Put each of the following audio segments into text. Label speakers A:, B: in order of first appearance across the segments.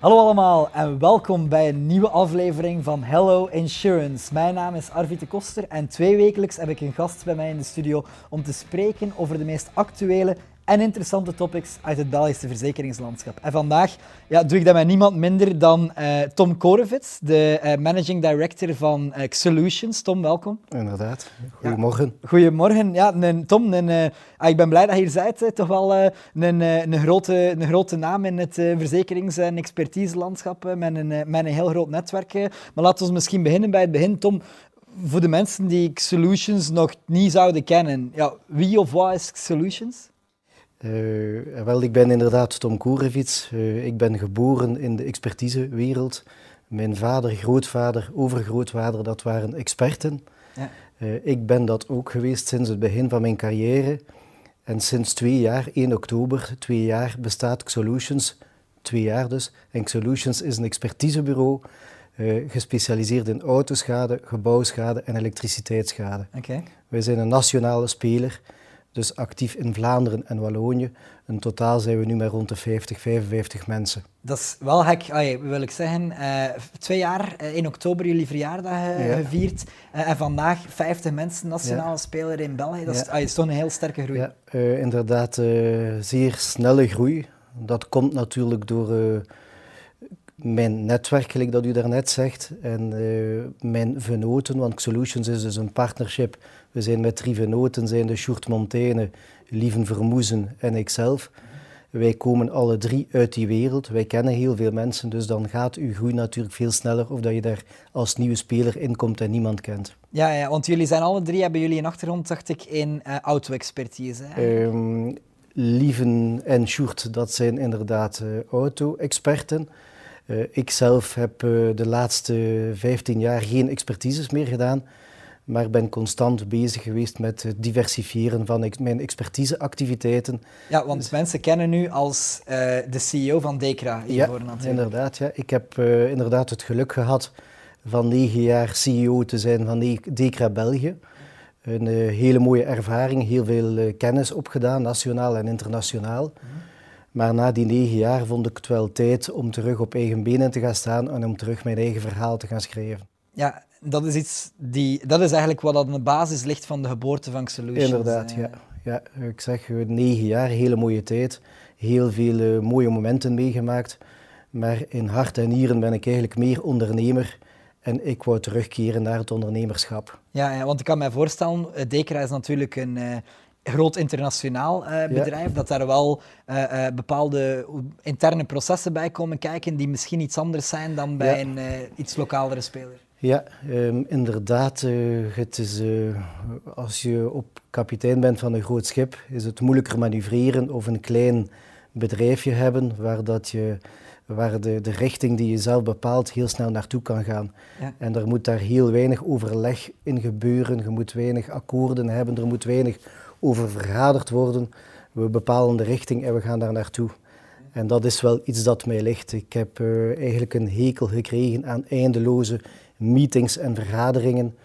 A: Hallo allemaal en welkom bij een nieuwe aflevering van Hello Insurance. Mijn naam is Arvid de Koster en twee wekelijks heb ik een gast bij mij in de studio om te spreken over de meest actuele en interessante topics uit het Belgische verzekeringslandschap. En vandaag ja, doe ik dat met niemand minder dan uh, Tom Korevits, de uh, managing director van uh, Solutions. Tom, welkom.
B: Inderdaad. Goedemorgen.
A: Ja, goedemorgen. Ja, een, Tom, een, ah, ik ben blij dat je hier bent. Toch wel een, een, grote, een grote naam in het verzekerings- en expertiselandschap met een, met een heel groot netwerk. Maar laten we misschien beginnen bij het begin. Tom, voor de mensen die Solutions nog niet zouden kennen, ja, wie of wat is Solutions?
B: Uh, wel, ik ben inderdaad Tom Korevits. Uh, ik ben geboren in de expertisewereld. Mijn vader, grootvader, overgrootvader, dat waren experten. Ja. Uh, ik ben dat ook geweest sinds het begin van mijn carrière. En sinds twee jaar, 1 oktober, twee jaar, bestaat Solutions. Twee jaar dus. En Solutions is een expertisebureau gespecialiseerd in autoschade, gebouwschade en elektriciteitsschade.
A: Okay.
B: Wij zijn een nationale speler dus actief in Vlaanderen en Wallonië. In totaal zijn we nu met rond de 50, 55 mensen.
A: Dat is wel gek, Allee, wil ik zeggen. Uh, twee jaar, uh, in oktober jullie verjaardag uh, ja. gevierd. en vandaag 50 mensen, nationale ja. speler in België. Dat is, ja. is toch een heel sterke groei.
B: Ja, inderdaad, zeer snelle groei. Dat komt natuurlijk door mijn netwerk, gelijk dat u daarnet zegt, en mijn venoten, want Solutions is dus een partnership we zijn met drie venoten, zijn de Sjoerd Montaigne, Lieven Vermoezen en ikzelf. Wij komen alle drie uit die wereld. Wij kennen heel veel mensen, dus dan gaat uw groei natuurlijk veel sneller of dat je daar als nieuwe speler in komt en niemand kent.
A: Ja, ja want jullie zijn alle drie, hebben jullie een achtergrond, dacht ik, in uh, auto-expertise.
B: Um, Lieven en Sjoerd, dat zijn inderdaad uh, auto-experten. Uh, ik zelf heb de laatste 15 jaar geen expertises meer gedaan maar ben constant bezig geweest met het diversifiëren van mijn expertiseactiviteiten.
A: Ja, want dus- mensen kennen u als uh, de CEO van Decra
B: ja, natuurlijk. inderdaad. Ja. Ik heb inderdaad het geluk gehad van negen jaar CEO te zijn van Decra België. Een hele mooie ervaring, heel veel kennis opgedaan, nationaal en internationaal. Mm -hmm. Maar na die negen jaar vond ik het wel tijd om terug op eigen benen te gaan staan en om terug mijn eigen verhaal te gaan schrijven.
A: Ja, dat is, iets die, dat is eigenlijk wat aan de basis ligt van de geboorte van Solutions.
B: Inderdaad, ja. ja. Ik zeg negen jaar, hele mooie tijd. Heel veel uh, mooie momenten meegemaakt. Maar in hart en nieren ben ik eigenlijk meer ondernemer. En ik wou terugkeren naar het ondernemerschap.
A: Ja, want ik kan me voorstellen, Dekra is natuurlijk een... Groot internationaal uh, bedrijf, ja. dat daar wel uh, uh, bepaalde interne processen bij komen kijken die misschien iets anders zijn dan bij ja. een iets lokalere speler.
B: Ja, um, inderdaad. Het is, als je op kapitein bent van een groot schip, is het moeilijker manoeuvreren of een klein bedrijfje hebben waar, dat je, waar de, de richting die je zelf bepaalt heel snel naartoe kan gaan. Ja. En er moet daar heel weinig overleg in gebeuren, je moet weinig akkoorden hebben, er moet weinig over vergaderd worden. We bepalen de richting en we gaan daar naartoe. En dat is wel iets dat mij ligt. Ik heb uh, eigenlijk een hekel gekregen aan eindeloze meetings en vergaderingen.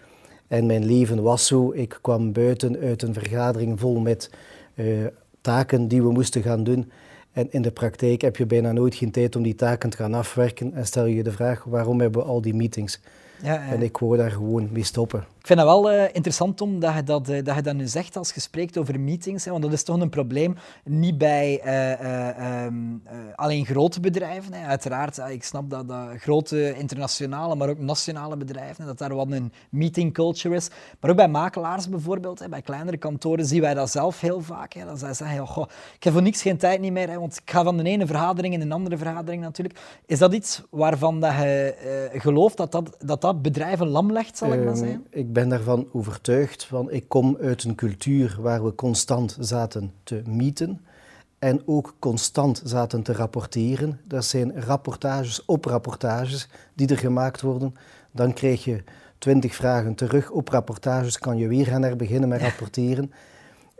B: En mijn leven was zo. Ik kwam buiten uit een vergadering vol met uh, taken die we moesten gaan doen. En in de praktijk heb je bijna nooit geen tijd om die taken te gaan afwerken. En stel je de vraag, waarom hebben we al die meetings? Ja, ja. En ik wou daar gewoon mee stoppen.
A: Ik vind het wel uh, interessant om dat je dat, uh, dat je dat nu zegt als je spreekt over meetings. Hè, want dat is toch een probleem niet bij uh, um, alleen grote bedrijven. Hè. Uiteraard, ik snap dat, dat grote internationale, maar ook nationale bedrijven, hè, dat daar wat een meeting culture is. Maar ook bij makelaars bijvoorbeeld, hè, bij kleinere kantoren zien wij dat zelf heel vaak. Hè, dat zij zeggen, goh, ik heb voor niks geen tijd niet meer, hè, want ik ga van de ene vergadering in een andere vergadering natuurlijk. Is dat iets waarvan dat je gelooft dat dat, dat dat bedrijven lam legt, zal ik maar ehm, zeggen?
B: Ik ben daarvan overtuigd, van ik kom uit een cultuur waar we constant zaten te mieten en ook constant zaten te rapporteren. Dat zijn rapportages op rapportages die er gemaakt worden. Dan krijg je twintig vragen terug op rapportages, kan je weer gaan er beginnen met rapporteren.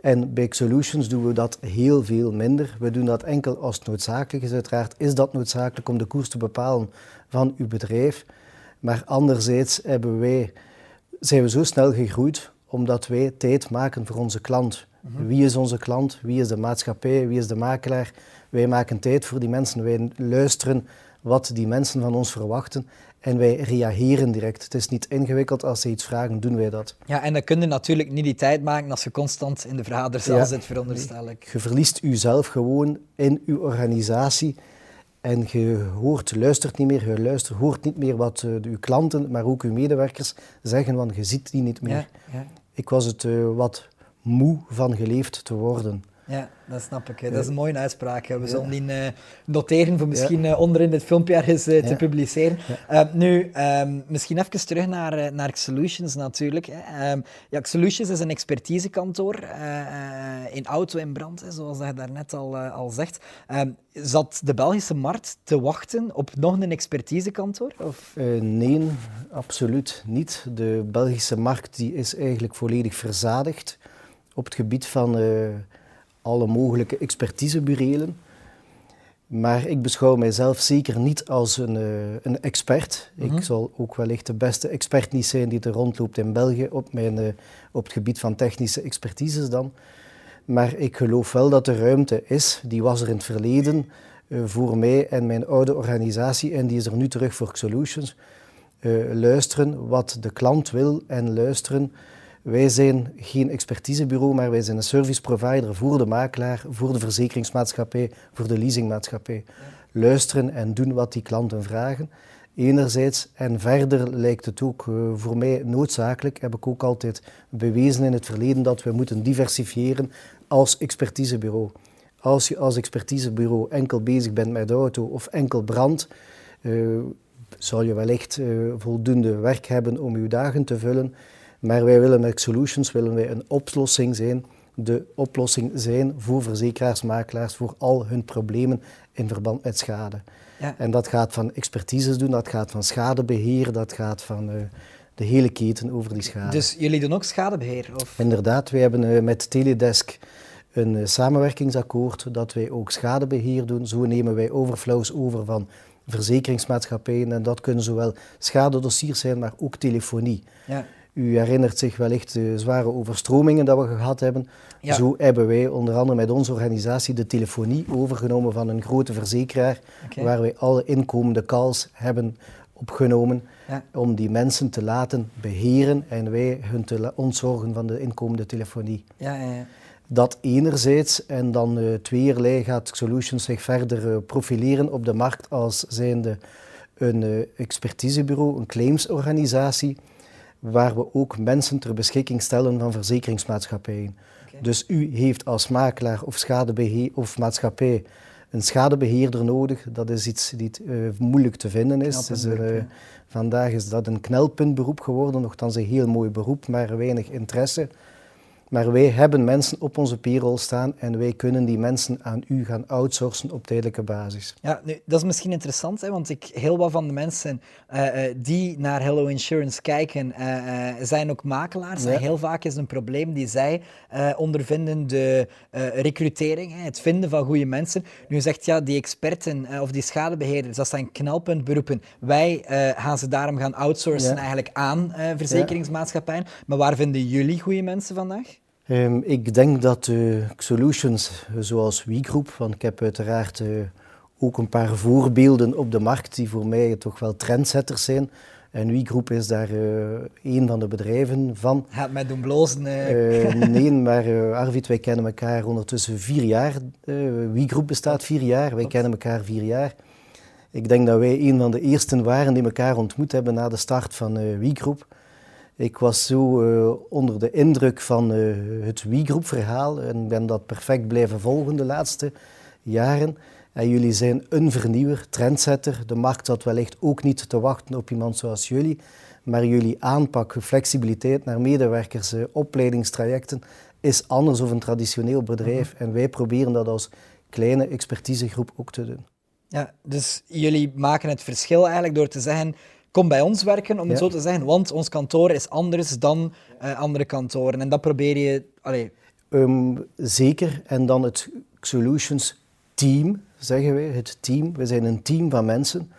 B: En bij Solutions doen we dat heel veel minder. We doen dat enkel als het noodzakelijk is. Uiteraard is dat noodzakelijk om de koers te bepalen van uw bedrijf. Maar anderzijds hebben wij zijn we zo snel gegroeid omdat wij tijd maken voor onze klant. Mhm. Wie is onze klant? Wie is de maatschappij? Wie is de makelaar? Wij maken tijd voor die mensen. Wij luisteren wat die mensen van ons verwachten en wij reageren direct. Het is niet ingewikkeld. Als ze iets vragen, doen wij dat.
A: Ja, en dan kun je natuurlijk niet die tijd maken als je constant in de vergaderzaal ja. zit, veronderstel ik.
B: Je verliest jezelf gewoon in je organisatie. En je hoort, luistert niet meer, je luistert, hoort niet meer wat uh, uw klanten, maar ook uw medewerkers zeggen, want je ziet die niet meer. Ja, ja. Ik was het uh, wat moe van geleefd te worden.
A: Ja, dat snap ik. Dat is een mooie uitspraak. We zullen die uh, noteren voor misschien uh, onderin dit filmpje ergens uh, te publiceren. nu, um, misschien even terug naar, naar Solutions natuurlijk. Um, ja, Solutions is een expertisekantoor in auto en brand, hè, zoals je daarnet al, al zegt. Um, zat de Belgische markt te wachten op nog een expertisekantoor? Of?
B: nee, absoluut niet. De Belgische markt die is eigenlijk volledig verzadigd op het gebied van alle mogelijke expertiseburelen. Maar ik beschouw mijzelf zeker niet als een, uh, een expert. Ik mhm. zal ook wellicht de beste expert niet zijn die er rondloopt in België op, mijn, uh, op het gebied van technische expertises dan. Maar ik geloof wel dat er ruimte is, die was er in het verleden uh, voor mij en mijn oude organisatie en die is er nu terug voor Solutions. luisteren wat de klant wil en luisteren wij zijn geen expertisebureau, maar wij zijn een service provider voor de makelaar, voor de verzekeringsmaatschappij, voor de leasingmaatschappij. Luisteren en doen wat die klanten vragen. Enerzijds en verder lijkt het ook uh, voor mij noodzakelijk, heb ik ook altijd bewezen in het verleden, dat we moeten diversifiëren als expertisebureau. Als je als expertisebureau enkel bezig bent met auto of enkel brand, uh, zal je wellicht uh, voldoende werk hebben om je dagen te vullen. Maar wij willen met Solutions willen wij een oplossing zijn, de oplossing zijn voor verzekeraars, makelaars, voor al hun problemen in verband met schade. Ja. En dat gaat van expertises doen, dat gaat van schadebeheer, dat gaat van uh, de hele keten over die schade.
A: Dus jullie doen ook schadebeheer? Of?
B: Inderdaad, wij hebben uh, met Teledesk een uh, samenwerkingsakkoord dat wij ook schadebeheer doen. Zo nemen wij overflows over van verzekeringsmaatschappijen en dat kunnen zowel schadedossiers zijn, maar ook telefonie. Ja. U herinnert zich wellicht de zware overstromingen dat we gehad hebben. Zo hebben wij onder andere met onze organisatie de telefonie overgenomen van een grote verzekeraar, waar wij alle inkomende calls hebben opgenomen om die mensen te laten beheren en wij hun te ontzorgen van de inkomende telefonie. Ja, ja, dat enerzijds en dan uh, tweeërlei gaat Solutions zich verder uh, profileren op de markt als zijnde een uh, expertisebureau, een claimsorganisatie waar we ook mensen ter beschikking stellen van verzekeringsmaatschappijen. Dus u heeft als makelaar of, schadebeheer, of maatschappij een schadebeheerder nodig. Dat is iets die uh, moeilijk te vinden is. Dus, uh, vandaag is dat een knelpuntberoep geworden, nogthans een heel mooi beroep, maar weinig interesse. Maar wij hebben mensen op onze payroll staan en wij kunnen die mensen aan u gaan outsourcen op tijdelijke basis.
A: Ja, nu, dat is misschien interessant, hè, want ik, heel wat van de mensen uh, die naar Hello Insurance kijken, uh, zijn ook makelaars. Ja. heel vaak is een probleem die zij ondervinden de recrutering, hè, het vinden van goede mensen. Nu zegt ja, die experten of die schadebeheerders, dat zijn knelpuntberoepen. Wij gaan ze daarom gaan outsourcen eigenlijk aan verzekeringsmaatschappijen. Maar waar vinden jullie goede mensen vandaag?
B: Um, ik denk dat uh, solutions zoals WeGroup, want ik heb uiteraard uh, ook een paar voorbeelden op de markt die voor mij toch wel trendsetters zijn. En WeGroup is daar uh, een van de bedrijven van.
A: Gaat mij doen blozen?
B: nee, maar Arvid, wij kennen elkaar ondertussen vier jaar. WeGroup bestaat vier jaar, wij kennen elkaar vier jaar. Ik denk dat wij een van de eersten waren die elkaar ontmoet hebben na de start van WeGroup. Ik was zo uh, onder de indruk van uh, het WeGroup-verhaal en ben dat perfect blijven volgen de laatste jaren. En jullie zijn een vernieuwer, trendsetter. De markt zat wellicht ook niet te wachten op iemand zoals jullie. Maar jullie aanpak, flexibiliteit naar medewerkers, uh, opleidingstrajecten, is anders dan een traditioneel bedrijf. Mhm. En wij proberen dat als kleine expertisegroep ook te doen.
A: Ja, dus jullie maken het verschil eigenlijk door te zeggen kom bij ons werken, om het zo te zeggen, want ons kantoor is anders dan uh, andere kantoren. En dat probeer je...
B: Um, zeker. En dan het Solutions team, zeggen wij. Het team. We zijn een team van mensen.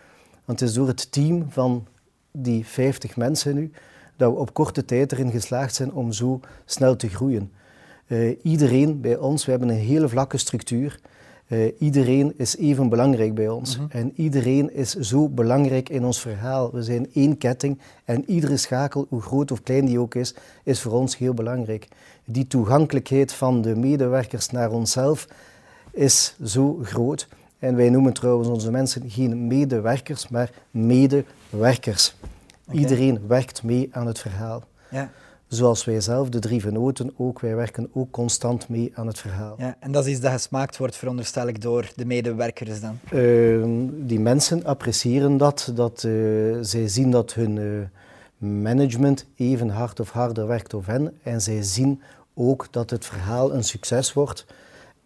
B: Want het is door het team van die 50 mensen nu dat we op korte tijd erin geslaagd zijn om zo snel te groeien. Uh, iedereen bij ons, we hebben een hele vlakke structuur. Uh, iedereen is even belangrijk bij ons. Mhm. En iedereen is zo belangrijk in ons verhaal. We zijn één ketting en iedere schakel, hoe groot of klein die ook is, is voor ons heel belangrijk. Die toegankelijkheid van de medewerkers naar onszelf is zo groot. En wij noemen trouwens onze mensen geen medewerkers, maar medewerkers. Iedereen werkt mee aan het verhaal. Ja. Zoals wij zelf, de drie venoten ook, wij werken ook constant mee aan het verhaal.
A: Ja, en dat is iets dat gesmaakt wordt, veronderstel ik, door de medewerkers dan?
B: Uh, die mensen appreciëren dat, dat uh, zij zien dat hun uh, management even hard of harder werkt of hen. En zij zien ook dat het verhaal een succes wordt.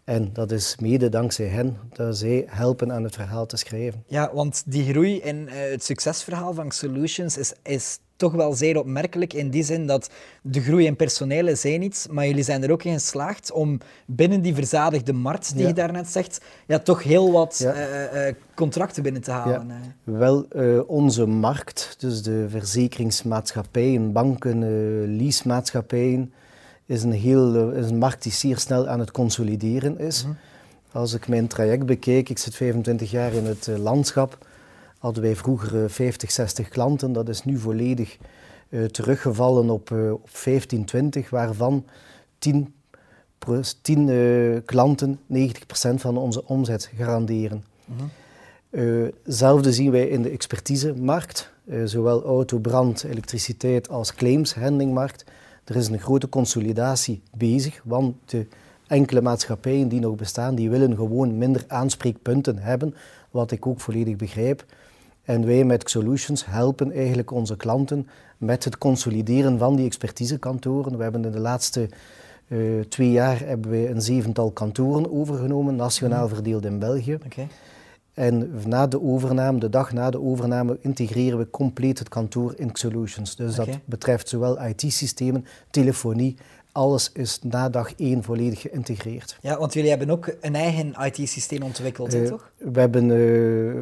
B: En dat is mede dankzij hen dat zij helpen aan het verhaal te schrijven.
A: Ja, want die groei in het succesverhaal van Solutions is, is toch wel zeer opmerkelijk in die zin dat de groei in personeel is één iets, maar jullie zijn er ook in geslaagd om binnen die verzadigde markt, die je daarnet zegt, ja, toch heel wat eh, eh, contracten binnen te halen. Ja.
B: Wel, uh, onze markt, dus de verzekeringsmaatschappijen, banken, leasemaatschappijen, is een, heel, is een markt die zeer snel aan het consolideren is. Mhm. Als ik mijn traject bekijk, ik zit 25 jaar in het landschap, hadden wij vroeger 50, eh, 60 klanten. Dat is nu volledig uh, teruggevallen op, uh, op 15, 20, waarvan 10, 10 uh, klanten 90% van onze omzet garanderen. Mm hetzelfde zien wij in de expertisemarkt, zowel auto, brand, elektriciteit als claimshandlingmarkt. Er is een grote consolidatie bezig, want de enkele maatschappijen die nog bestaan, die willen gewoon minder aanspreekpunten hebben, wat ik ook volledig begrijp. En wij met Solutions helpen eigenlijk onze klanten met het consolideren van die expertisekantoren. We hebben in de laatste uh, twee jaar hebben wij een zevental kantoren overgenomen, nationaal mhm. verdeeld in België. Okay. En na de overname, de dag na de overname, integreren we compleet het kantoor in Solutions. Dus dat betreft zowel IT-systemen, telefonie, alles is na dag één volledig geïntegreerd.
A: Ja, want jullie hebben ook een eigen IT-systeem ontwikkeld, uh, toch?
B: We hebben... Uh,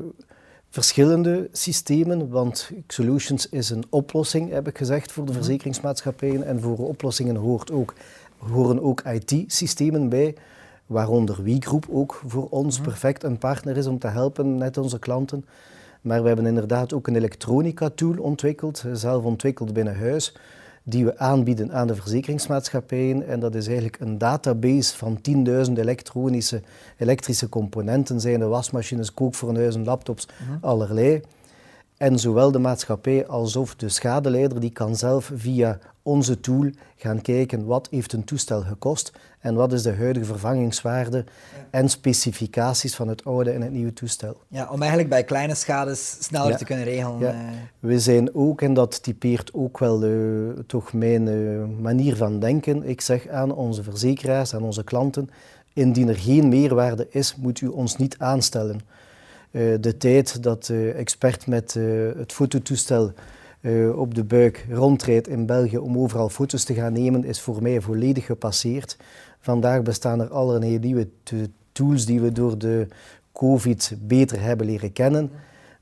B: verschillende systemen, want Solutions is een oplossing, heb ik gezegd, voor de mhm. verzekeringsmaatschappijen. En voor oplossingen hoort ook, horen ook IT-systemen bij, waaronder WeGroup ook voor ons mhm. perfect een partner is om te helpen met onze klanten. Maar we hebben inderdaad ook een elektronica-tool ontwikkeld, zelf ontwikkeld binnen huis, die we aanbieden aan de verzekeringsmaatschappijen. En dat is eigenlijk een database van 10.000 elektronische, elektrische componenten, zijn de wasmachines, kookfornuizen, laptops, mhm. allerlei. En zowel de maatschappij alsof de schadeleider, die kan zelf via onze tool gaan kijken wat heeft een toestel gekost en wat is de huidige vervangingswaarde en specificaties van het oude en het nieuwe toestel.
A: Ja, om eigenlijk bij kleine schades sneller te kunnen regelen. Ja. Eh.
B: We zijn ook, en dat typeert ook wel uh, toch mijn uh, manier van denken, ik zeg aan onze verzekeraars, aan onze klanten, indien er geen meerwaarde is, moet u ons niet aanstellen. de tijd dat de expert met het fototoestel uh, op de buik rondrijdt in België om overal foto's te gaan nemen, is voor mij volledig gepasseerd. Vandaag bestaan er allerlei nieuwe tools die we door de COVID beter hebben leren kennen.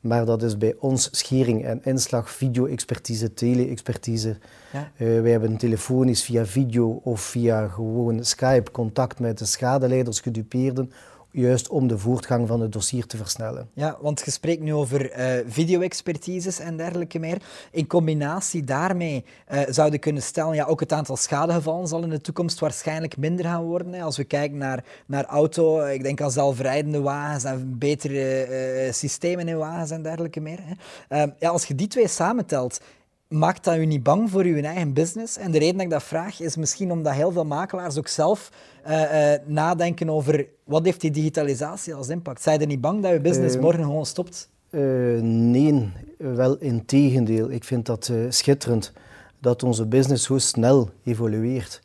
B: Maar dat is bij ons schering en inslag, video-expertise, tele-expertise. Ja. Uh, wij hebben telefonisch via video of via gewoon Skype contact met de schadeleiders, gedupeerden juist om de voortgang van het dossier te versnellen.
A: Ja, want je spreekt nu over uh, video-expertises en dergelijke meer. In combinatie daarmee uh, zouden kunnen stellen, ja, ook het aantal schadegevallen zal in de toekomst waarschijnlijk minder gaan worden. Hè. Als we kijken naar, naar auto, ik denk aan zelfrijdende wagens en betere systemen in wagens en dergelijke meer. Hè. Ehm, ja, als je die twee samentelt, maakt dat u niet bang voor uw eigen business? En de reden dat ik dat vraag is misschien omdat heel veel makelaars ook zelf uh, uh, nadenken over wat heeft die digitalisatie als impact. Zijn er niet bang dat uw business uh, morgen gewoon stopt?
B: nee, wel in tegendeel. Ik vind dat schitterend dat onze business zo snel evolueert.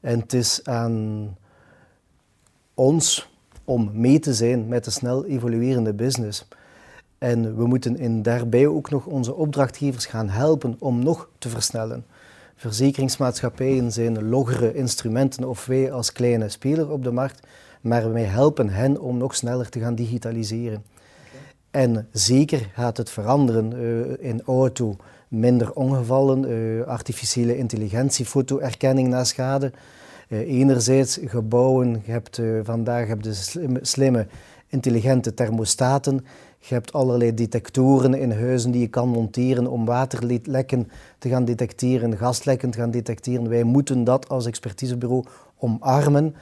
B: En het is aan ons om mee te zijn met de snel evoluerende business. En we moeten in daarbij ook nog onze opdrachtgevers gaan helpen om nog te versnellen. Verzekeringsmaatschappijen zijn loggere instrumenten of wij als kleine speler op de markt, maar wij helpen hen om nog sneller te gaan digitaliseren. En zeker gaat het veranderen uh, in auto, minder ongevallen, uh, artificiële intelligentie, fotoerkenning na schade. enerzijds gebouwen, je hebt, vandaag heb je slimme, slimme, intelligente thermostaten. Je hebt allerlei detectoren in huizen die je kan monteren om waterlekken te gaan detecteren, gaslekken te gaan detecteren. Wij moeten dat als expertisebureau omarmen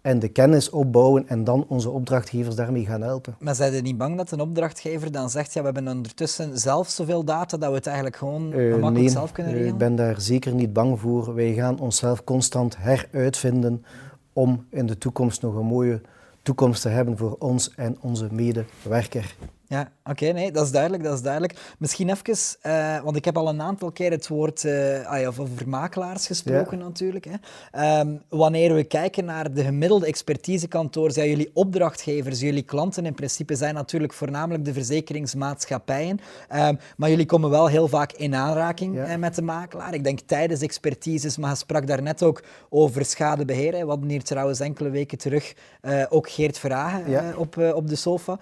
B: en de kennis opbouwen en dan onze opdrachtgevers daarmee gaan helpen.
A: Maar zijn je niet bang dat een opdrachtgever dan zegt, ja, we hebben ondertussen zelf zoveel data dat we het eigenlijk gewoon uh, gemakkelijk zelf kunnen regelen?
B: ik ben daar zeker niet bang voor. Wij gaan onszelf constant heruitvinden om in de toekomst nog een mooie toekomst te hebben voor ons en onze medewerker.
A: Ja, oké, nee, dat is duidelijk, dat is duidelijk. Misschien even, uh, want ik heb al een aantal keer het woord uh, over makelaars gesproken natuurlijk. Hè. Um, wanneer we kijken naar de gemiddelde expertisekantoor, zijn jullie opdrachtgevers, jullie klanten in principe zijn natuurlijk voornamelijk de verzekeringsmaatschappijen, um, maar jullie komen wel heel vaak in aanraking ja. met de makelaar. Ik denk tijdens expertises, maar je sprak daarnet ook over schadebeheer. Hè. We hadden hier trouwens enkele weken terug uh, ook Geert Vragen op, op de sofa.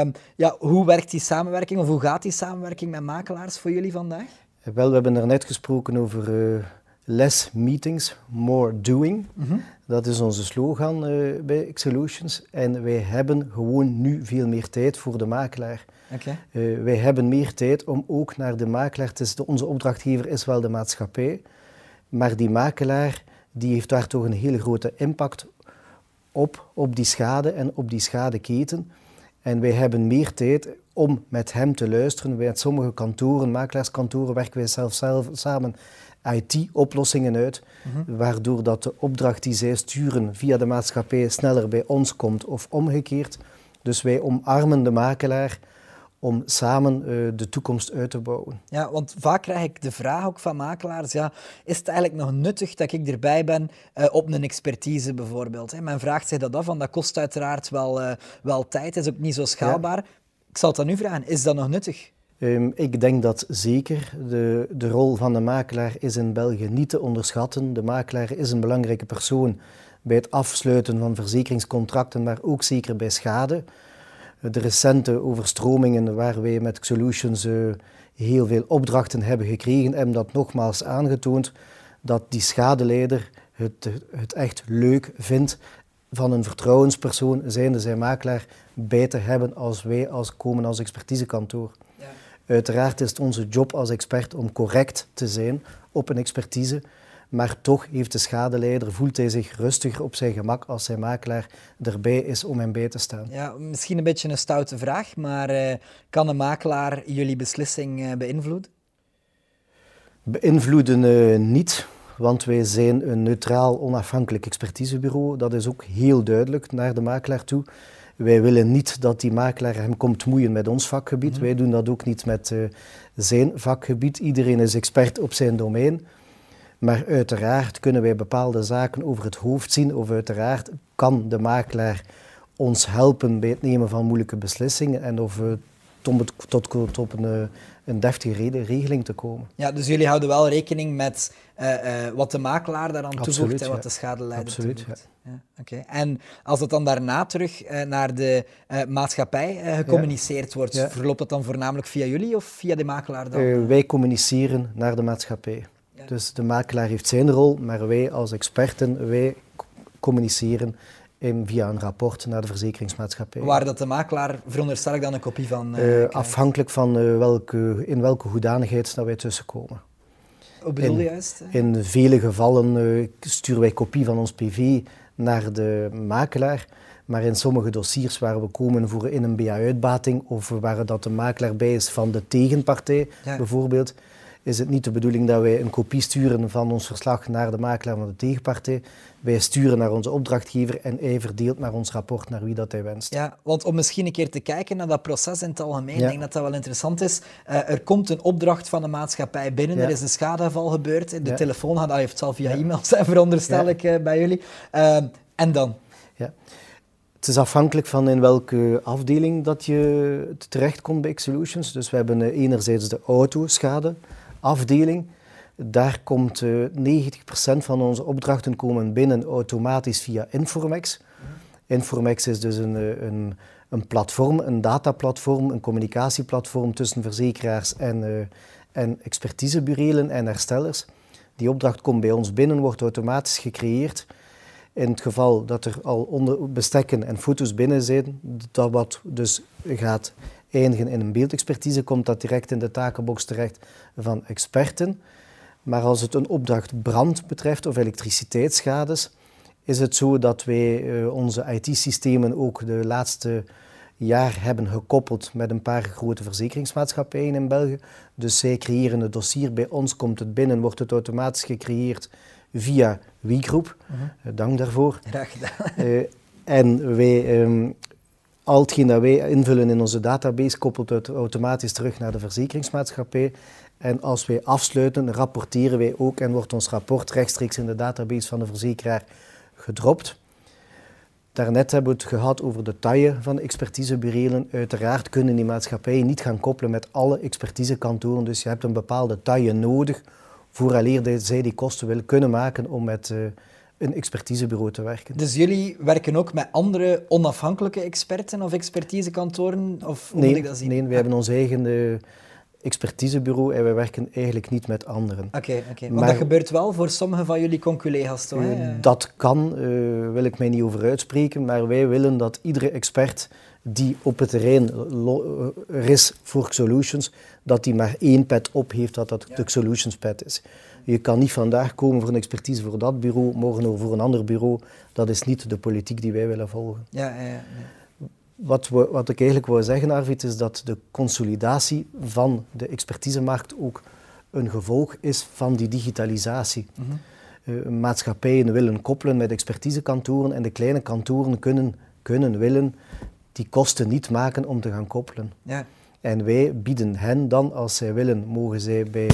A: Um, ja, hoe werkt die samenwerking of hoe gaat die samenwerking met makelaars voor jullie vandaag?
B: Wel, we hebben er net gesproken over uh, less meetings, more doing. Mhm. Dat is onze slogan uh, bij Xolutions. En wij hebben gewoon nu veel meer tijd voor de makelaar. Okay. Uh, wij hebben meer tijd om ook naar de makelaar... Het is de, onze opdrachtgever is wel de maatschappij, maar die makelaar die heeft daar toch een hele grote impact op, op die schade en op die schadeketen. En wij hebben meer tijd om met hem te luisteren. Bij sommige kantoren, makelaarskantoren, werken wij zelf, zelf samen IT-oplossingen uit, mhm. waardoor dat de opdracht die zij sturen via de maatschappij sneller bij ons komt of omgekeerd. Dus wij omarmen de makelaar om samen uh, de toekomst uit te bouwen.
A: Ja, want vaak krijg ik de vraag ook van makelaars, ja, is het eigenlijk nog nuttig dat ik erbij ben uh, op een expertise bijvoorbeeld? Hè? Men vraagt zich dat af, want dat kost uiteraard wel, uh, wel tijd, is ook niet zo schaalbaar. Ja. Ik zal het aan u vragen, is dat nog nuttig?
B: Um, ik denk dat zeker. De, de rol van de makelaar is in België niet te onderschatten. De makelaar is een belangrijke persoon bij het afsluiten van verzekeringscontracten, maar ook zeker bij schade de recente overstromingen waar wij met Solutions uh, heel veel opdrachten hebben gekregen, hebben dat nogmaals aangetoond dat die schadeleider het, het echt leuk vindt van een vertrouwenspersoon, zijnde zijn makelaar, bij te hebben als wij als komen als expertisekantoor. Ja. Uiteraard is het onze job als expert om correct te zijn op een expertise, maar toch heeft de schadeleider, voelt hij zich rustiger op zijn gemak als zijn makelaar erbij is om hem bij te staan.
A: Ja, misschien een beetje een stoute vraag, maar uh, kan een makelaar jullie beslissing uh, beïnvloeden?
B: Beïnvloeden uh, niet, want wij zijn een neutraal, onafhankelijk expertisebureau. Dat is ook heel duidelijk naar de makelaar toe. Wij willen niet dat die makelaar hem komt moeien met ons vakgebied. Mhm. Wij doen dat ook niet met zijn vakgebied. Iedereen is expert op zijn domein. Maar uiteraard kunnen wij bepaalde zaken over het hoofd zien, of uiteraard kan de makelaar ons helpen bij het nemen van moeilijke beslissingen en of om tot, tot, een, eh, een deftige regeling te komen.
A: Ja, dus jullie houden wel rekening met uh, uh, wat de makelaar daaraan Absoluut, toevoegt en wat de schadeleider Absoluut, toevoegt. Ja. En als het dan daarna terug uh, naar de maatschappij gecommuniceerd wordt, verloopt dat dan voornamelijk via jullie of via de makelaar dan?
B: wij communiceren naar de maatschappij. Dus de makelaar heeft zijn rol, maar wij als experten, wij communiceren via een rapport naar de verzekeringsmaatschappij.
A: Waar dat de makelaar, veronderstel ik dan een kopie van
B: uh, Afhankelijk van uh, welke, in welke hoedanigheid dat wij tussenkomen.
A: Hoe bedoel je juist?
B: In vele gevallen uh, sturen wij kopie van ons PV naar de makelaar. Maar in sommige dossiers waar we komen voor in een BA-uitbating of waar dat de makelaar bij is van de tegenpartij bijvoorbeeld, is het niet de bedoeling dat wij een kopie sturen van ons verslag naar de makelaar van de tegenpartij. Wij sturen naar onze opdrachtgever en hij verdeelt naar ons rapport naar wie dat hij wenst.
A: Ja, want om misschien een keer te kijken naar dat proces in het algemeen, ik denk dat dat wel interessant is. Uh, er komt een opdracht van de maatschappij binnen, er is een schadegeval gebeurd, de telefoon gaat, dat heeft zal via e-mail zijn, veronderstel ik uh, bij jullie. Uh, en dan?
B: Ja. Het is afhankelijk van in welke afdeling dat je terechtkomt bij X-Solutions. Dus we hebben enerzijds de autoschade, afdeling. Daar komt uh, eh, 90% van onze opdrachten komen binnen automatisch via Informex. Informex is dus een, eh, een, een platform, een dataplatform, een communicatieplatform tussen verzekeraars en, uh, en expertiseburelen en herstellers. Die opdracht komt bij ons binnen, wordt automatisch gecreëerd In het geval dat er al onder bestekken en foto's binnen zijn, dat wat dus gaat eindigen in een beeldexpertise, komt dat direct in de takenbox terecht van experten. Maar als het een opdracht brand betreft of elektriciteitsschades, is het zo dat wij uh, onze IT-systemen ook de laatste jaar hebben gekoppeld met een paar grote verzekeringsmaatschappijen in België. Dus zij creëren het dossier, bij ons komt het binnen, wordt het automatisch gecreëerd via WeGroup. Uh dank daarvoor.
A: Graag gedaan. Uh,
B: en wij, um, al hetgeen dat wij invullen in onze database koppelt het automatisch terug naar de verzekeringsmaatschappij. En als wij afsluiten, rapporteren wij ook en wordt ons rapport rechtstreeks in de database van de verzekeraar gedropt. Daarnet hebben we het gehad over de taille van expertisebureaus. Uiteraard kunnen die maatschappijen niet gaan koppelen met alle expertisekantoren. Dus je hebt een bepaalde taille nodig vooraleer zij die kosten willen kunnen maken om met uh, een expertisebureau te werken.
A: Dus jullie werken ook met andere onafhankelijke experten of expertisekantoren? Of hoe
B: nee,
A: moet ik dat zien?
B: Nee, we hebben ons eigen uh, expertisebureau en wij werken eigenlijk niet met anderen.
A: Oké, oké. maar, dat gebeurt wel voor sommige van jullie conculega's toch? Uh,
B: dat kan, uh, wil ik mij niet over uitspreken, maar wij willen dat iedere expert die op het terrein er is voor solutions, dat die maar één pet op heeft, dat dat de solutions pet is. Je kan niet vandaag komen voor een expertise voor dat bureau, morgen voor een ander bureau. Dat is niet de politiek die wij willen volgen.
A: Ja, ja, ja.
B: Wat, we, wat ik eigenlijk wil zeggen, Arvid, is dat de consolidatie van de expertisemarkt ook een gevolg is van die digitalisatie. Mm -hmm. maatschappijen willen koppelen met expertisekantoren en de kleine kantoren kunnen, kunnen willen die kosten niet maken om te gaan koppelen.
A: Ja.
B: En wij bieden hen dan, als zij willen, mogen zij bij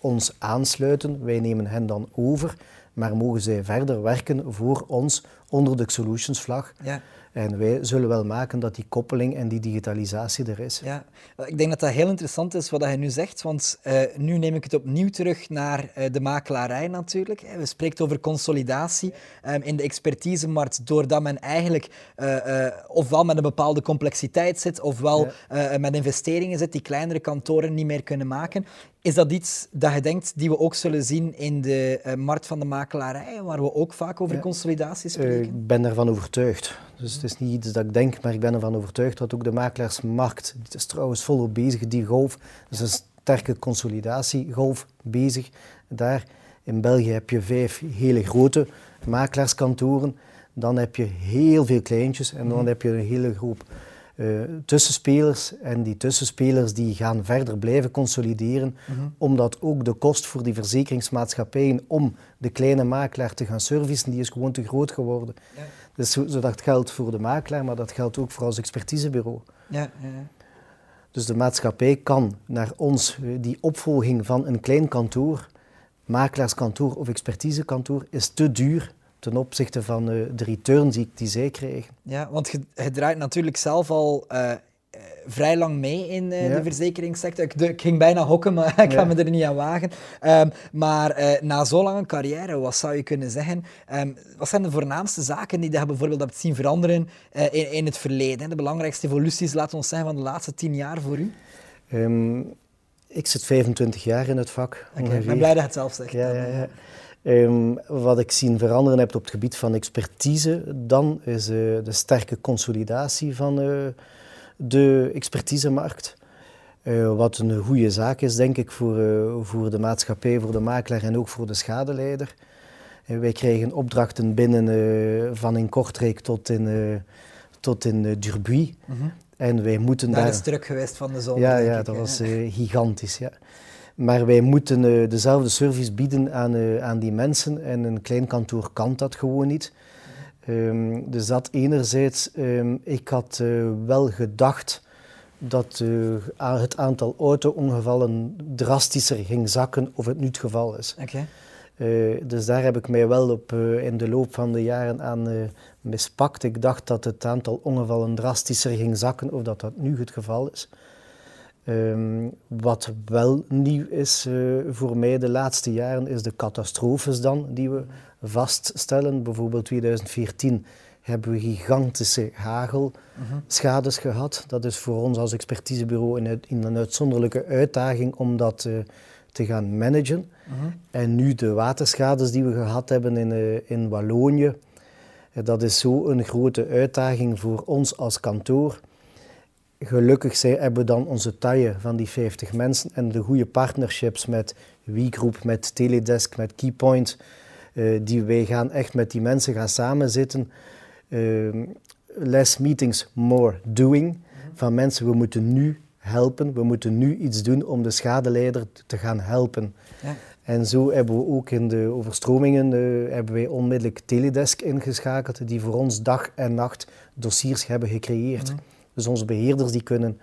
B: ons aansluiten. Wij nemen hen dan over, maar mogen zij verder werken voor ons onder de Solutions vlag.
A: Ja.
B: En wij zullen wel maken dat die koppeling en die digitalisatie er is.
A: Ja, ik denk dat dat heel interessant is wat je nu zegt, want uh, nu neem ik het opnieuw terug naar uh, de makelaarij natuurlijk. We spreken over consolidatie um, in de expertisemarkt, doordat men eigenlijk uh, ofwel met een bepaalde complexiteit zit, ofwel ja. met investeringen zit die kleinere kantoren niet meer kunnen maken. Is dat iets dat je denkt die we ook zullen zien in de uh, markt van de makelaarij, waar we ook vaak over ja. consolidatie spreken? Uh,
B: ik ben daarvan overtuigd. Dus het is niet iets dat ik denk, maar ik ben ervan overtuigd dat ook de makelaarsmarkt, het is trouwens volop bezig, die golf, dus een sterke consolidatiegolf bezig. Daar in België heb je vijf hele grote makelaarskantoren, dan heb je heel veel kleintjes en dan mm. heb je een hele groep uh, tussenspelers. En die tussenspelers die gaan verder blijven consolideren, mhm. omdat ook de kost voor die verzekeringsmaatschappijen om de kleine makelaar te gaan servicen, die is gewoon te groot geworden. Ja. Dus zo, dat geldt voor de makelaar, maar dat geldt ook voor ons expertisebureau.
A: Ja, ja.
B: Dus de maatschappij kan naar ons eh, die opvolging van een klein kantoor, makelaarskantoor of expertisekantoor, is te duur ten opzichte van uh, de returns die, die, zij krijgen.
A: Ja, want je, je draait natuurlijk zelf al uh, vrij lang mee in uh, ja. de verzekeringssector. Ik, ik, ging bijna hokken, maar ik ga ja. me er niet aan wagen. Um, maar na zo'n lange carrière, wat zou je kunnen zeggen? Um, wat zijn de voornaamste zaken die je bijvoorbeeld hebt zien veranderen in, in, het verleden? De belangrijkste evoluties, laten we zeggen, van de laatste tien jaar voor u?
B: Um, ik zit 25 jaar in het vak.
A: Okay, ik ben blij dat je het zelf zegt.
B: Ja, ja, ja. Um, wat ik zien veranderen heb op het gebied van expertise, dan is uh, de sterke consolidatie van uh, de expertisemarkt. Uh, wat een goede zaak is, denk ik, voor, voor de maatschappij, voor de makelaar en ook voor de schadeleider. wij krijgen opdrachten binnen van in Kortrijk tot in, tot in Durbuy. Mm -hmm. En wij moeten
A: daar...
B: daar
A: is druk geweest van de zon.
B: Ja, ja dat was gigantisch. Ja. Maar wij moeten uh, dezelfde service bieden aan, uh, aan die mensen en een klein kantoor kan dat gewoon niet. Um, dus dat enerzijds, um, ik had uh, wel gedacht dat het aantal auto-ongevallen drastischer ging zakken of het nu het geval is.
A: Okay.
B: dus daar heb ik mij wel op, in de loop van de jaren aan mispakt. Ik dacht dat het aantal ongevallen drastischer ging zakken of dat dat nu het geval is. Um, wat wel nieuw is uh, voor mij de laatste jaren, is de catastrofes dan die we vaststellen. Bijvoorbeeld 2014 hebben we gigantische hagelschades uh -huh. gehad. Dat is voor ons als expertisebureau een, een uitzonderlijke uitdaging om dat uh, te gaan managen. Uh -huh. En nu de waterschades die we gehad hebben in, uh, in Wallonië, Dat is zo een grote uitdaging voor ons als kantoor. Gelukkig zijn, hebben we dan onze taille van die 50 mensen en de goede partnerships met WeGroup, met Teledesk, met Keypoint. Uh, die wij gaan echt met die mensen gaan samenzitten. Uh, less meetings, more doing. Van mensen, we moeten nu helpen, we moeten nu iets doen om de schadeleider te gaan helpen. Ja. En zo hebben we ook in de overstromingen uh, hebben wij onmiddellijk Teledesk ingeschakeld, die voor ons dag en nacht dossiers hebben gecreëerd. Mhm. Dus onze beheerders die kunnen,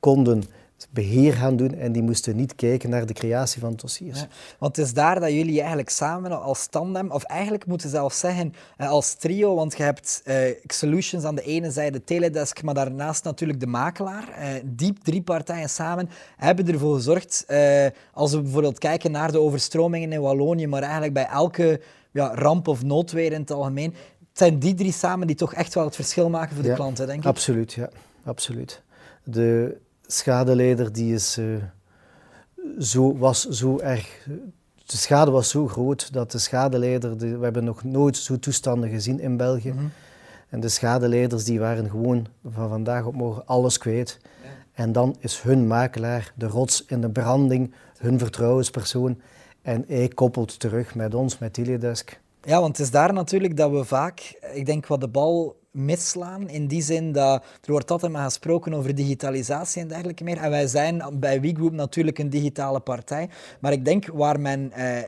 B: konden beheer gaan doen en die moesten niet kijken naar de creatie van dossiers.
A: want het is daar dat jullie eigenlijk samen als tandem, of eigenlijk moeten ze zelfs zeggen eh, als trio, want je hebt uh, Solutions aan de ene zijde, Teledesk, maar daarnaast natuurlijk de makelaar. Uh, die drie partijen samen hebben ervoor gezorgd, als we bijvoorbeeld kijken naar de overstromingen in Wallonië, maar eigenlijk bij elke ja, ramp of noodweer in het algemeen, zijn die drie samen die toch echt wel het verschil maken voor de klanten, denk ik.
B: Absoluut, ja. Absoluut. De, schadeleider die is, uh, zo, was zo erg. De schade was zo groot dat de schadeleider. we hebben nog nooit zo toestanden gezien in België. Mhm. En de schadeleiders die waren gewoon van vandaag op morgen alles kwijt. En dan is hun makelaar de rots in de branding, hun vertrouwenspersoon. En hij koppelt terug met ons, met Teledesk.
A: Ja, want het is daar natuurlijk dat we vaak, ik denk wat de bal misslaan. In die zin dat er wordt altijd maar gesproken over digitalisatie en dergelijke meer. En wij zijn bij WeGroup natuurlijk een digitale partij. Maar ik denk waar men eh,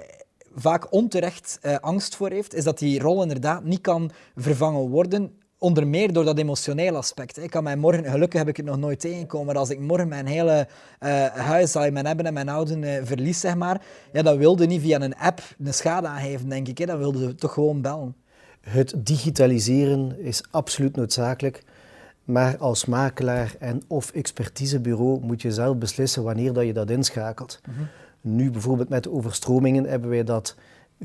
A: vaak onterecht eh, angst voor heeft, is dat die rol inderdaad niet kan vervangen worden. Onder meer door dat emotionele aspect. Ik kan mij morgen, gelukkig heb ik het nog nooit tegengekomen, maar als ik morgen mijn hele uh, huis, al mijn hebben en mijn houden uh, verlies, zeg maar, ja, dan wilde niet via een app een schade aangeven, denk ik. Hè. Dan wilde toch gewoon bellen.
B: Het digitaliseren is absoluut noodzakelijk, maar als makelaar en of expertisebureau moet je zelf beslissen wanneer dat je dat inschakelt. Mhm. Nu bijvoorbeeld met overstromingen hebben wij dat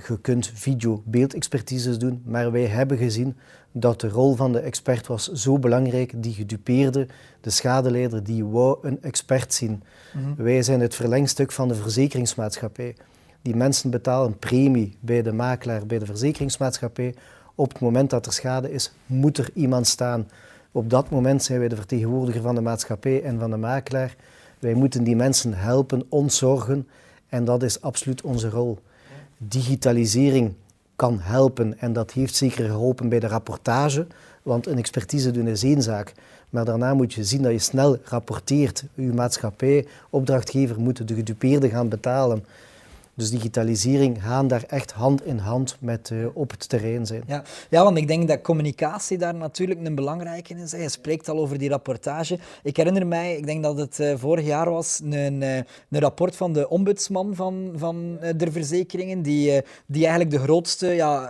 B: je kunt video-beeldexpertises doen, maar wij hebben gezien dat de rol van de expert was zo belangrijk, die gedupeerde, de schadeleider, die wou een expert zien. Mhm. Wij zijn het verlengstuk van de verzekeringsmaatschappij. Die mensen betalen premie bij de makelaar, bij de verzekeringsmaatschappij, op het moment dat er schade is, moet er iemand staan. Op dat moment zijn wij de vertegenwoordiger van de maatschappij en van de makelaar. Wij moeten die mensen helpen, ontzorgen en dat is absoluut onze rol. Digitalisering kan helpen en dat heeft zeker geholpen bij de rapportage, want een expertise doen is één zaak. Maar daarna moet je zien dat je snel rapporteert. Uw maatschappij, opdrachtgever, moeten de gedupeerde gaan betalen. Dus digitalisering gaan daar echt hand in hand met uh, op het terrein zijn.
A: Ja. ja, want ik denk dat communicatie daar natuurlijk een belangrijke is. Je spreekt al over die rapportage. Ik herinner mij, ik denk dat het uh, vorig jaar was, een, uh, een rapport van de ombudsman van, van de verzekeringen, die, die eigenlijk de grootste, ja,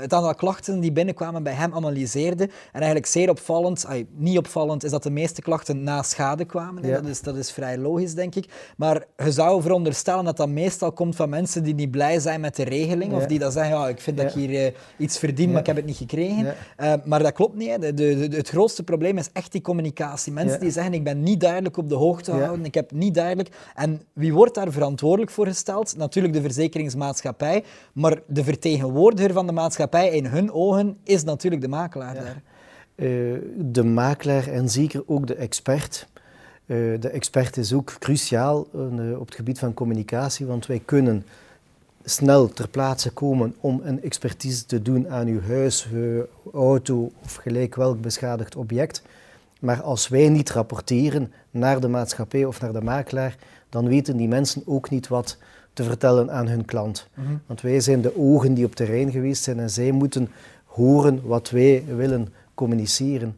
A: het aantal klachten die binnenkwamen bij hem analyseerde. En eigenlijk zeer opvallend, ay, niet opvallend, is dat de meeste klachten na schade kwamen. Ja. Dat, is, dat is vrij logisch, denk ik. Maar je zou veronderstellen dat dat meest meestal komt van mensen die niet blij zijn met de regeling. Of die dan zeggen, ja, ik vind dat ik hier uh, iets verdien, maar ik heb het niet gekregen. Uh, maar dat klopt niet. Hè. De, de, het grootste probleem is echt die communicatie. Mensen die zeggen, ik ben niet duidelijk op de hoogte gehouden, ik heb niet duidelijk... En wie wordt daar verantwoordelijk voor gesteld? Natuurlijk de verzekeringsmaatschappij, maar de vertegenwoordiger van de maatschappij in hun ogen is natuurlijk de makelaar daar.
B: Uh, de makelaar en zeker ook de expert eh, de expert is ook cruciaal uh, op het gebied van communicatie, want wij kunnen snel ter plaatse komen om een expertise te doen aan uw huis, uw auto of gelijk welk beschadigd object. Maar als wij niet rapporteren naar de maatschappij of naar de makelaar, dan weten die mensen ook niet wat te vertellen aan hun klant. Mhm. Want wij zijn de ogen die op terrein geweest zijn en zij moeten horen wat wij willen communiceren.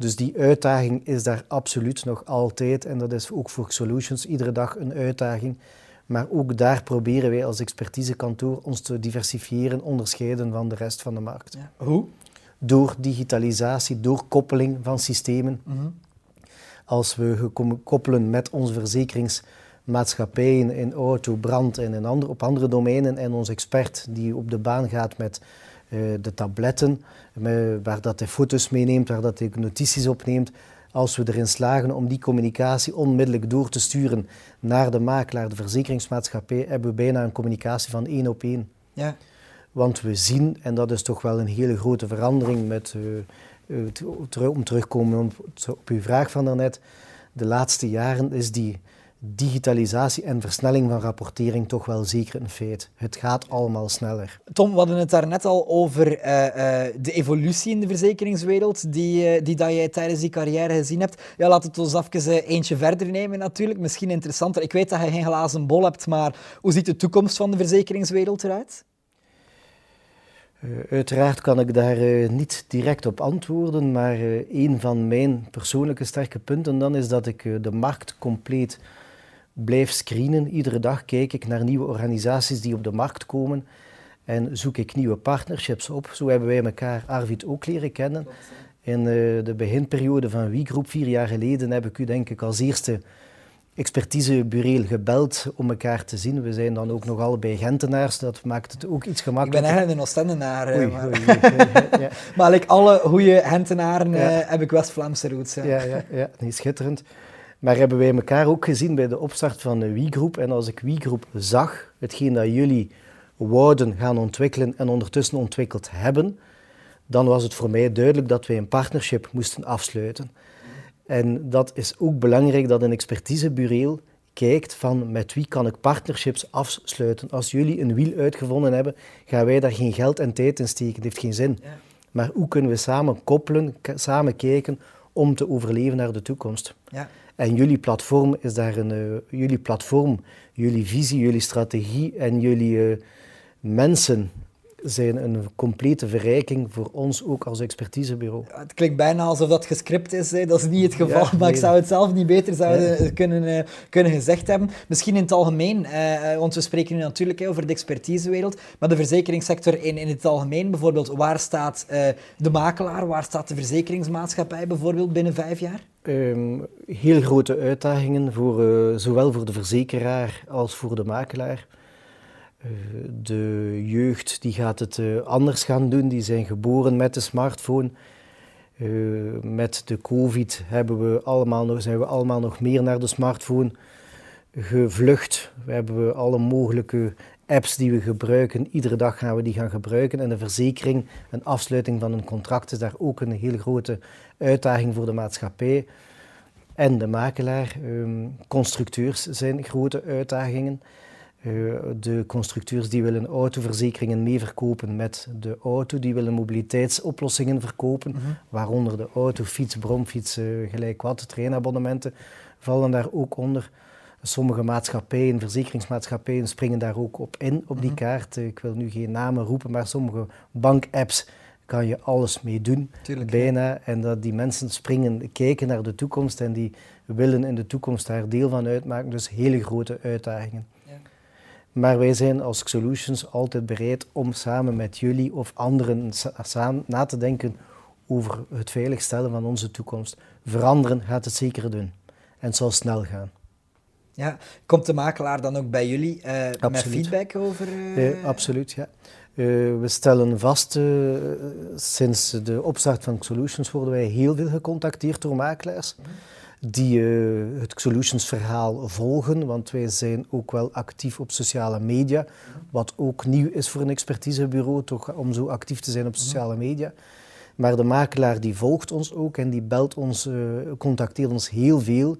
B: Dus die uitdaging is daar absoluut nog altijd en dat is ook voor Solutions iedere dag een uitdaging. Maar ook daar proberen wij als expertisekantoor ons te diversifiëren, onderscheiden van de rest van de markt.
A: Ja. Hoe?
B: Door digitalisatie, door koppeling van systemen. Mhm. Als we koppelen met onze verzekeringsmaatschappijen in auto, brand en in andere, op andere domeinen en onze expert die op de baan gaat met de tabletten, waar dat hij foto's meeneemt, waar dat hij notities opneemt. Als we erin slagen om die communicatie onmiddellijk door te sturen naar de makelaar, de verzekeringsmaatschappij, hebben we bijna een communicatie van één op één. Ja. Want we zien, en dat is toch wel een hele grote verandering met, uh, om terugkomen op, op uw vraag van daarnet, de laatste jaren is die digitalisatie en versnelling van rapportering toch wel zeker een feit. Het gaat allemaal sneller.
A: Tom, we hadden het daarnet al over uh, uh, de evolutie in de verzekeringswereld die, uh, die dat jij tijdens die carrière gezien hebt. Ja, laten we het ons even eentje verder nemen natuurlijk. Misschien interessanter. Ik weet dat je geen glazen bol hebt, maar hoe ziet de toekomst van de verzekeringswereld eruit?
B: uiteraard kan ik daar niet direct op antwoorden, maar een van mijn persoonlijke sterke punten dan is dat ik de markt compleet blijf screenen. Iedere dag kijk ik naar nieuwe organisaties die op de markt komen en zoek ik nieuwe partnerships op. Zo hebben wij elkaar, Arvid, ook leren kennen. In uh, de beginperiode van WeGroup, vier jaar geleden, heb ik u denk ik als eerste expertisebureau gebeld om elkaar te zien. We zijn dan ook nog allebei Gentenaars, dat maakt het ook iets gemakkelijker.
A: Ik ben eigenlijk een Oostendenaar. Eh, maar, oei, ja. maar like alle goede Gentenaren ja. uh, heb ik West-Vlaamse roots.
B: Ja, ja, ja, ja. schitterend. Maar hebben wij elkaar ook gezien bij de opstart van de WeGroup. En als ik WeGroup zag, hetgeen dat jullie wouden gaan ontwikkelen en ondertussen ontwikkeld hebben, dan was het voor mij duidelijk dat wij een partnership moesten afsluiten. En dat is ook belangrijk dat een expertisebureau kijkt van met wie kan ik partnerships afsluiten. Als jullie een wiel uitgevonden hebben, gaan wij daar geen geld en tijd in steken. Dat heeft geen zin. Maar hoe kunnen we samen koppelen, samen kijken om te overleven naar de toekomst? Ja. En jullie platform is daar een, uh, jullie platform, jullie visie, jullie strategie en jullie uh, mensen zijn een complete verrijking voor ons ook als expertisebureau.
A: Ja, het klinkt bijna alsof dat gescript is, hè. dat is niet het geval, maar ik zou het zelf niet beter zouden kunnen, uh, kunnen gezegd hebben. Misschien in het algemeen, uh, want we spreken nu natuurlijk over de expertisewereld, maar de verzekeringssector in, in het algemeen, bijvoorbeeld waar staat uh, de makelaar, waar staat de verzekeringsmaatschappij bijvoorbeeld binnen vijf jaar?
B: Um, heel grote uitdagingen, voor, uh, zowel voor de verzekeraar als voor de makelaar. Uh, de jeugd die gaat het uh, anders gaan doen, die zijn geboren met de smartphone. met de COVID hebben we allemaal nog, zijn we allemaal nog meer naar de smartphone gevlucht. We hebben alle mogelijke apps die we gebruiken. Iedere dag gaan we die gaan gebruiken. En de verzekering, een afsluiting van een contract, is daar ook een hele grote uitdaging voor de maatschappij. En de makelaar. Ehm, constructeurs zijn grote uitdagingen. Uh, de constructeurs die willen autoverzekeringen meeverkopen met de auto, die willen mobiliteitsoplossingen verkopen, mhm. waaronder de auto, fiets, bromfiets, uh, gelijk wat, treinabonnementen vallen daar ook onder. Sommige maatschappijen, verzekeringsmaatschappijen, springen daar ook op in, op die mhm. kaart. Ik wil nu geen namen roepen, maar sommige bankapps kan je alles mee doen, bijna. En dat die mensen springen, kijken naar de toekomst en die willen in de toekomst daar deel van uitmaken. Dus hele grote uitdagingen. Ja. Maar wij zijn als Solutions altijd bereid om samen met jullie of anderen samen na te denken over het veiligstellen van onze toekomst. Veranderen gaat het zeker doen. En het zal snel gaan.
A: Ja, komt de makelaar dan ook bij jullie uh, met feedback over?
B: Uh... absoluut, ja. Uh, we stellen vast, sinds de opstart van Solutions worden wij heel veel gecontacteerd door makelaars. Die het Solutions verhaal volgen, want wij zijn ook wel actief op sociale media. Wat ook nieuw is voor een expertisebureau, toch om zo actief te zijn op sociale media. Maar de makelaar die volgt ons ook en die belt ons, contacteert ons heel veel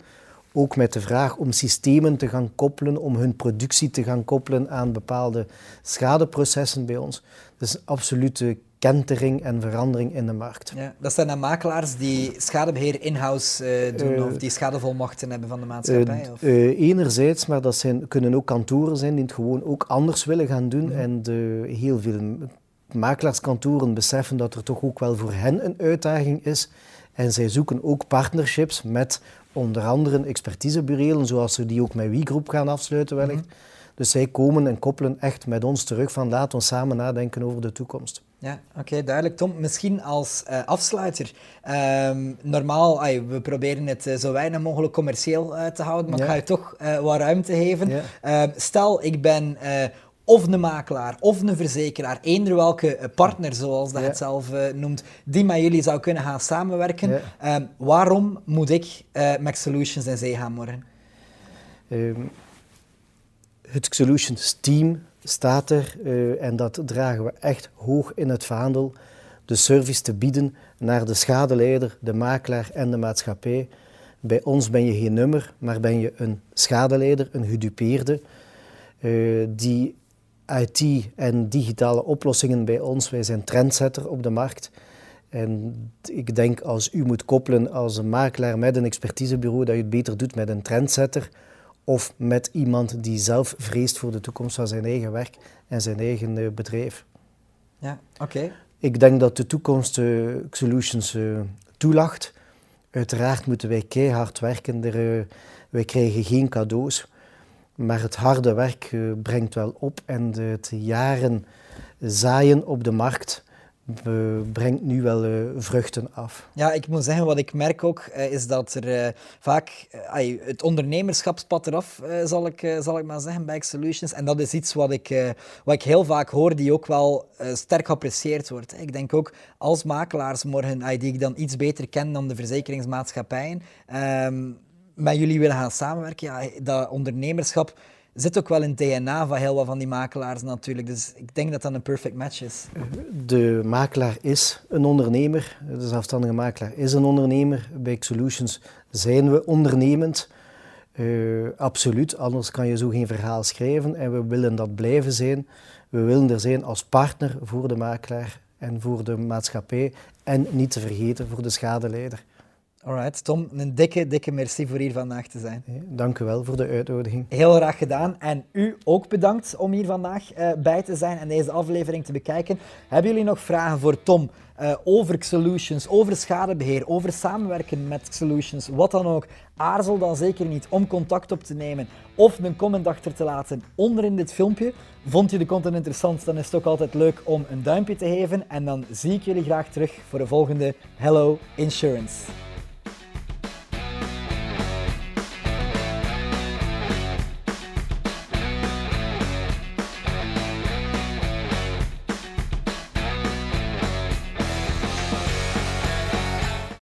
B: ook met de vraag om systemen te gaan koppelen, om hun productie te gaan koppelen aan bepaalde schadeprocessen bij ons. Dus een absolute kentering en verandering in de markt.
A: Ja, dat zijn dan makelaars die schadebeheer in-house uh, doen uh, of die schadevolmachten hebben van de maatschappij?
B: Uh, of? enerzijds, maar dat zijn, kunnen ook kantoren zijn die het gewoon ook anders willen gaan doen. Mhm. En de, heel veel makelaarskantoren beseffen dat er toch ook wel voor hen een uitdaging is. En zij zoeken ook partnerships met onder andere expertisebureaus, zoals we die ook met WeGroup gaan afsluiten wellicht. Mhm. Dus zij komen en koppelen echt met ons terug van laten we samen nadenken over de toekomst.
A: Ja, oké, duidelijk. Tom, misschien als uh, afsluiter. Um, normaal, ay, we proberen het uh, zo weinig mogelijk commercieel uh, te houden, maar ja. ik ga je toch wat ruimte geven. Ja. Ehm, stel, ik ben of een makelaar of een verzekeraar, eender welke eh, partner, zoals dat ja. het zelf uh, noemt, die met jullie zou kunnen gaan samenwerken. Ja. Um, waarom moet ik uh, Max Solutions in zee gaan morgen? Um,
B: het Solutions team staat er, uh, en dat dragen we echt hoog in het vaandel, de service te bieden naar de schadeleider, de makelaar en de maatschappij. Bij ons ben je geen nummer, maar ben je een schadeleider, een gedupeerde, uh, die IT en digitale oplossingen bij ons, wij zijn trendsetter op de markt. En ik denk als u moet koppelen als een makelaar met een expertisebureau, dat je het beter doet met een trendsetter of met iemand die zelf vreest voor de toekomst van zijn eigen werk en zijn eigen uh, bedrijf.
A: Ja, oké.
B: Ik denk dat de toekomst uh, Solutions uh, toelacht. Uiteraard moeten wij keihard werken. Er, wij krijgen geen cadeaus. Maar het harde werk brengt wel op en het jaren zaaien op de markt brengt nu wel uh, vruchten af.
A: Ja, ik moet zeggen, wat ik merk ook, uh, is dat er vaak het ondernemerschapspad eraf, zal, ik, zal ik maar zeggen, bij X-Solutions. En dat is iets wat ik, wat ik heel vaak hoor, die ook wel sterk geapprecieerd wordt. Ik denk ook, als makelaars morgen, die ik dan iets beter ken dan de verzekeringsmaatschappijen, um, met jullie willen gaan samenwerken, ja, dat ondernemerschap zit ook wel in het DNA van heel wat van die makelaars natuurlijk. Dus ik denk dat dat een perfect match is.
B: De makelaar is een ondernemer. De zelfstandige makelaar is een ondernemer. Bij Solutions zijn we ondernemend. Uh, absoluut, anders kan je zo geen verhaal schrijven. En we willen dat blijven zijn. We willen er zijn als partner voor de makelaar en voor de maatschappij. En niet te vergeten voor de schadeleider.
A: Alright, Tom, een dikke, dikke merci voor hier vandaag te zijn.
B: dank u wel voor de uitnodiging.
A: Heel graag gedaan. En u ook bedankt om hier vandaag uh, bij te zijn en deze aflevering te bekijken. Hebben jullie nog vragen voor Tom uh, over Solutions, over schadebeheer, over samenwerken met Solutions, wat dan ook? Aarzel dan zeker niet om contact op te nemen of een comment achter te laten onder in dit filmpje. Vond je de content interessant, dan is het ook altijd leuk om een duimpje te geven. En dan zie ik jullie graag terug voor de volgende Hello Insurance.